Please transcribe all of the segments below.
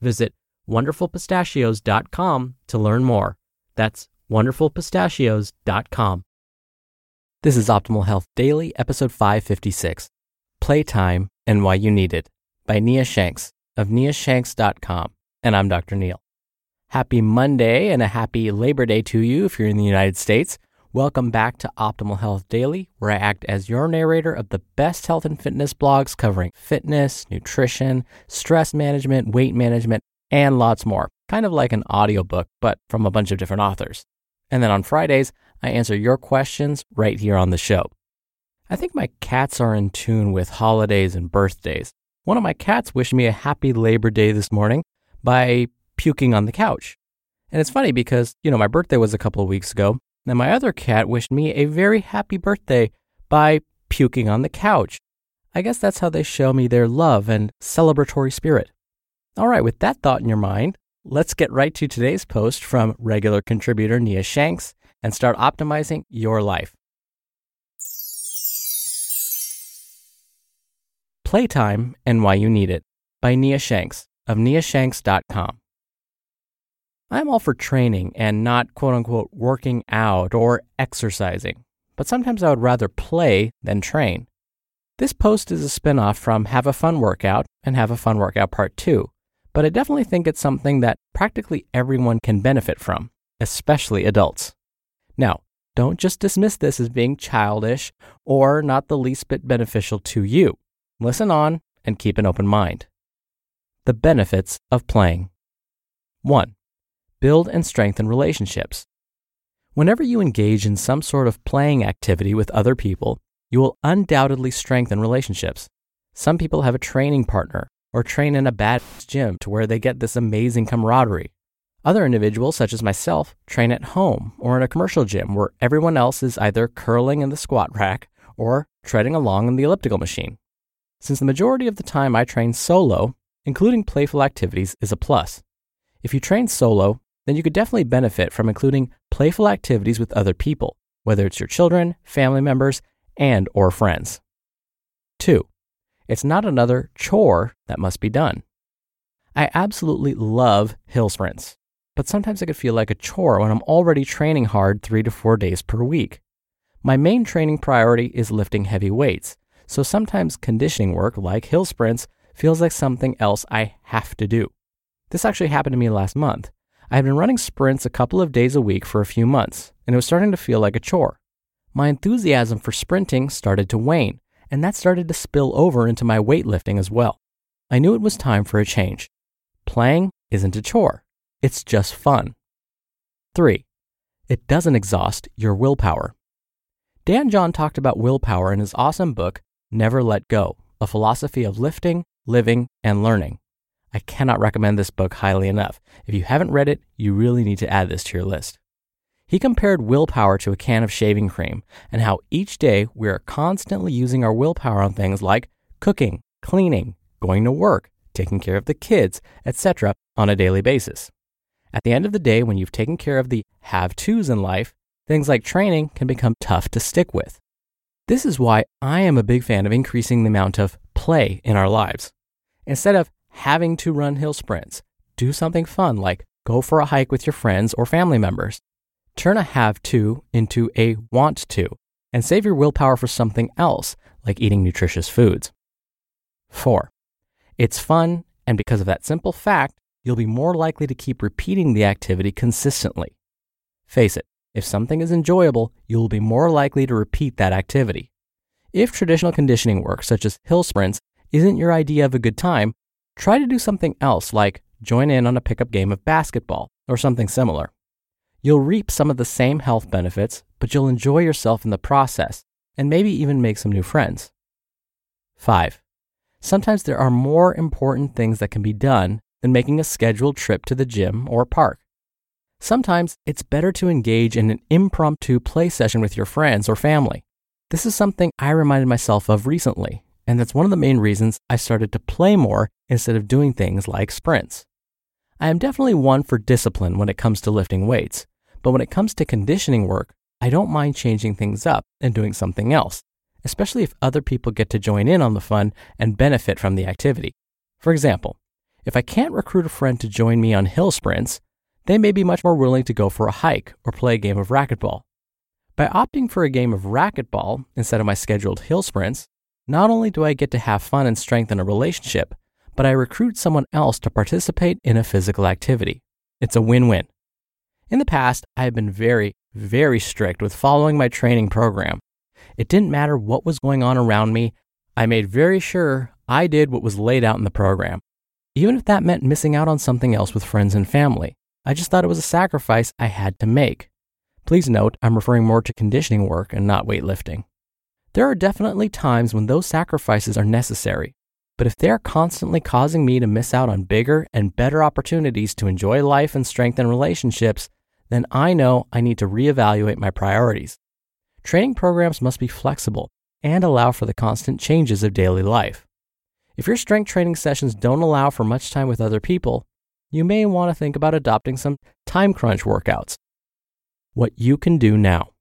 Visit wonderfulpistachios.com to learn more. That's wonderfulpistachios.com. This is Optimal Health Daily, episode 556 Playtime and Why You Need It by Nia Shanks of niashanks.com. And I'm Dr. Neil. Happy Monday and a happy Labor Day to you if you're in the United States. Welcome back to Optimal Health Daily, where I act as your narrator of the best health and fitness blogs covering fitness, nutrition, stress management, weight management, and lots more. Kind of like an audiobook, but from a bunch of different authors. And then on Fridays, I answer your questions right here on the show. I think my cats are in tune with holidays and birthdays. One of my cats wished me a happy Labor Day this morning by puking on the couch. And it's funny because, you know, my birthday was a couple of weeks ago, and my other cat wished me a very happy birthday by puking on the couch. I guess that's how they show me their love and celebratory spirit. All right, with that thought in your mind, let's get right to today's post from regular contributor Nia Shanks and start optimizing your life. Playtime and Why You Need It by Nia Shanks of niashanks.com. I'm all for training and not quote unquote working out or exercising, but sometimes I would rather play than train. This post is a spinoff from Have a Fun Workout and Have a Fun Workout Part 2, but I definitely think it's something that practically everyone can benefit from, especially adults. Now, don't just dismiss this as being childish or not the least bit beneficial to you. Listen on and keep an open mind. The benefits of playing. 1 build and strengthen relationships. Whenever you engage in some sort of playing activity with other people, you will undoubtedly strengthen relationships. Some people have a training partner or train in a bad gym to where they get this amazing camaraderie. Other individuals, such as myself, train at home or in a commercial gym where everyone else is either curling in the squat rack or treading along in the elliptical machine. Since the majority of the time I train solo, including playful activities is a plus. If you train solo, then you could definitely benefit from including playful activities with other people, whether it's your children, family members, and or friends. 2. It's not another chore that must be done. I absolutely love hill sprints, but sometimes it could feel like a chore when I'm already training hard 3 to 4 days per week. My main training priority is lifting heavy weights, so sometimes conditioning work like hill sprints feels like something else I have to do. This actually happened to me last month. I had been running sprints a couple of days a week for a few months, and it was starting to feel like a chore. My enthusiasm for sprinting started to wane, and that started to spill over into my weightlifting as well. I knew it was time for a change. Playing isn't a chore, it's just fun. 3. It doesn't exhaust your willpower. Dan John talked about willpower in his awesome book, Never Let Go A Philosophy of Lifting, Living, and Learning. I cannot recommend this book highly enough. If you haven't read it, you really need to add this to your list. He compared willpower to a can of shaving cream and how each day we are constantly using our willpower on things like cooking, cleaning, going to work, taking care of the kids, etc. on a daily basis. At the end of the day, when you've taken care of the have tos in life, things like training can become tough to stick with. This is why I am a big fan of increasing the amount of play in our lives. Instead of having to run hill sprints, do something fun like go for a hike with your friends or family members. Turn a have to into a want to and save your willpower for something else like eating nutritious foods. 4. It's fun, and because of that simple fact, you'll be more likely to keep repeating the activity consistently. Face it, if something is enjoyable, you will be more likely to repeat that activity. If traditional conditioning work, such as hill sprints, isn't your idea of a good time, try to do something else like join in on a pickup game of basketball or something similar. You'll reap some of the same health benefits, but you'll enjoy yourself in the process and maybe even make some new friends. 5. Sometimes there are more important things that can be done than making a scheduled trip to the gym or park. Sometimes it's better to engage in an impromptu play session with your friends or family. This is something I reminded myself of recently, and that's one of the main reasons I started to play more instead of doing things like sprints. I am definitely one for discipline when it comes to lifting weights, but when it comes to conditioning work, I don't mind changing things up and doing something else, especially if other people get to join in on the fun and benefit from the activity. For example, if I can't recruit a friend to join me on hill sprints, they may be much more willing to go for a hike or play a game of racquetball. By opting for a game of racquetball instead of my scheduled hill sprints, not only do I get to have fun and strengthen a relationship, but I recruit someone else to participate in a physical activity. It's a win win. In the past, I have been very, very strict with following my training program. It didn't matter what was going on around me, I made very sure I did what was laid out in the program. Even if that meant missing out on something else with friends and family, I just thought it was a sacrifice I had to make. Please note, I'm referring more to conditioning work and not weightlifting. There are definitely times when those sacrifices are necessary, but if they are constantly causing me to miss out on bigger and better opportunities to enjoy life and strengthen relationships, then I know I need to reevaluate my priorities. Training programs must be flexible and allow for the constant changes of daily life. If your strength training sessions don't allow for much time with other people, you may want to think about adopting some time crunch workouts. What you can do now.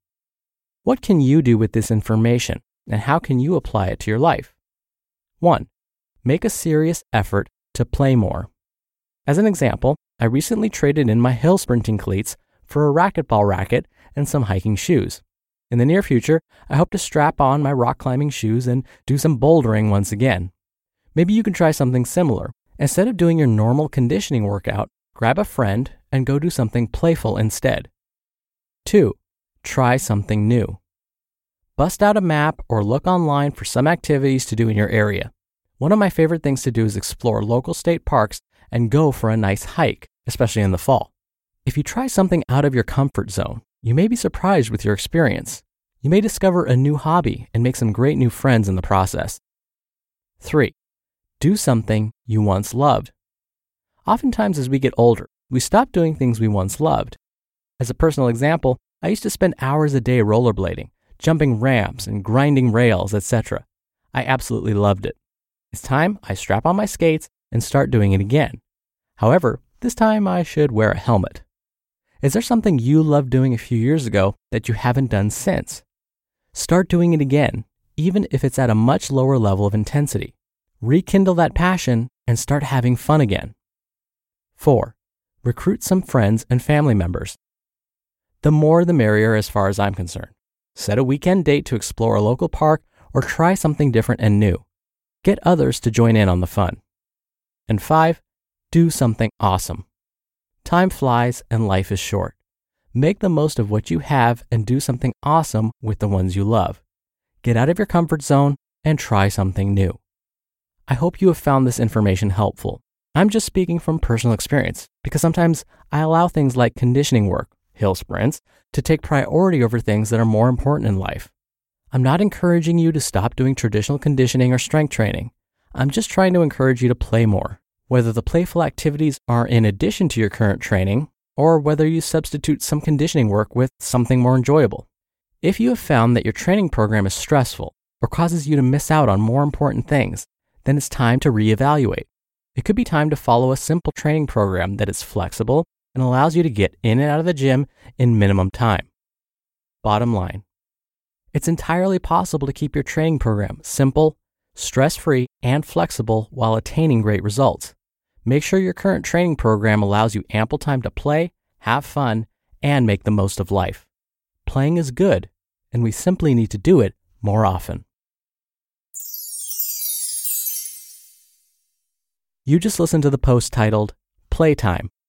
What can you do with this information and how can you apply it to your life? 1. Make a serious effort to play more. As an example, I recently traded in my hill sprinting cleats for a racquetball racket and some hiking shoes. In the near future, I hope to strap on my rock climbing shoes and do some bouldering once again. Maybe you can try something similar. Instead of doing your normal conditioning workout, grab a friend and go do something playful instead. 2. Try something new. Bust out a map or look online for some activities to do in your area. One of my favorite things to do is explore local state parks and go for a nice hike, especially in the fall. If you try something out of your comfort zone, you may be surprised with your experience. You may discover a new hobby and make some great new friends in the process. 3. Do something you once loved. Oftentimes, as we get older, we stop doing things we once loved. As a personal example, I used to spend hours a day rollerblading, jumping ramps and grinding rails, etc. I absolutely loved it. It's time I strap on my skates and start doing it again. However, this time I should wear a helmet. Is there something you loved doing a few years ago that you haven't done since? Start doing it again, even if it's at a much lower level of intensity. Rekindle that passion and start having fun again. 4. Recruit some friends and family members. The more the merrier as far as I'm concerned. Set a weekend date to explore a local park or try something different and new. Get others to join in on the fun. And five, do something awesome. Time flies and life is short. Make the most of what you have and do something awesome with the ones you love. Get out of your comfort zone and try something new. I hope you have found this information helpful. I'm just speaking from personal experience because sometimes I allow things like conditioning work hill sprints, to take priority over things that are more important in life. I'm not encouraging you to stop doing traditional conditioning or strength training. I'm just trying to encourage you to play more, whether the playful activities are in addition to your current training or whether you substitute some conditioning work with something more enjoyable. If you have found that your training program is stressful or causes you to miss out on more important things, then it's time to reevaluate. It could be time to follow a simple training program that is flexible and allows you to get in and out of the gym in minimum time. Bottom line it's entirely possible to keep your training program simple, stress free, and flexible while attaining great results. Make sure your current training program allows you ample time to play, have fun, and make the most of life. Playing is good, and we simply need to do it more often. You just listened to the post titled Playtime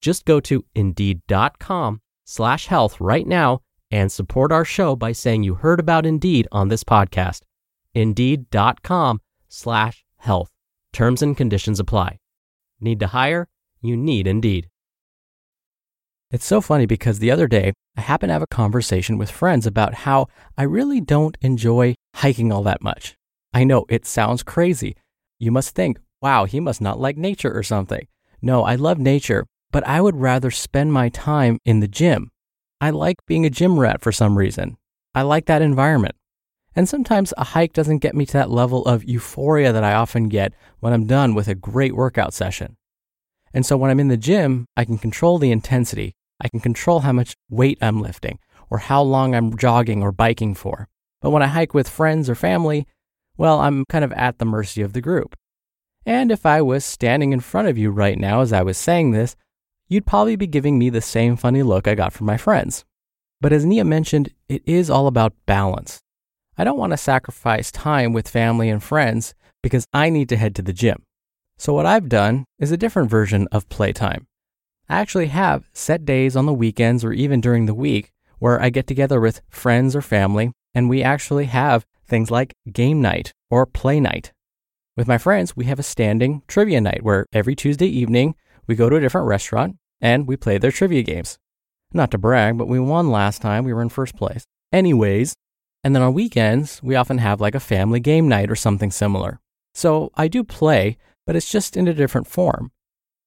Just go to indeed.com slash health right now and support our show by saying you heard about Indeed on this podcast. Indeed.com slash health. Terms and conditions apply. Need to hire? You need Indeed. It's so funny because the other day I happened to have a conversation with friends about how I really don't enjoy hiking all that much. I know it sounds crazy. You must think, wow, he must not like nature or something. No, I love nature, but I would rather spend my time in the gym. I like being a gym rat for some reason. I like that environment. And sometimes a hike doesn't get me to that level of euphoria that I often get when I'm done with a great workout session. And so when I'm in the gym, I can control the intensity. I can control how much weight I'm lifting or how long I'm jogging or biking for. But when I hike with friends or family, well, I'm kind of at the mercy of the group. And if I was standing in front of you right now as I was saying this, you'd probably be giving me the same funny look I got from my friends. But as Nia mentioned, it is all about balance. I don't want to sacrifice time with family and friends because I need to head to the gym. So, what I've done is a different version of playtime. I actually have set days on the weekends or even during the week where I get together with friends or family and we actually have things like game night or play night. With my friends, we have a standing trivia night where every Tuesday evening we go to a different restaurant and we play their trivia games. Not to brag, but we won last time. We were in first place. Anyways, and then on weekends, we often have like a family game night or something similar. So I do play, but it's just in a different form.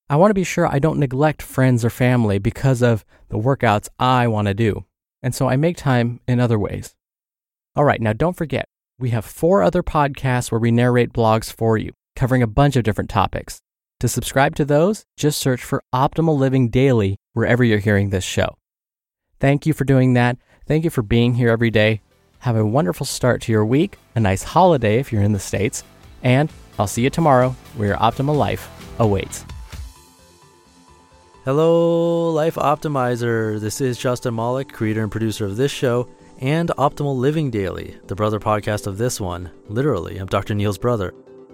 I want to be sure I don't neglect friends or family because of the workouts I want to do. And so I make time in other ways. All right, now don't forget, we have four other podcasts where we narrate blogs for you, covering a bunch of different topics. To subscribe to those, just search for Optimal Living Daily wherever you're hearing this show. Thank you for doing that. Thank you for being here every day. Have a wonderful start to your week, a nice holiday if you're in the States, and I'll see you tomorrow where your optimal life awaits. Hello, Life Optimizer. This is Justin Malik, creator and producer of this show and Optimal Living Daily, the brother podcast of this one. Literally, I'm Dr. Neil's brother.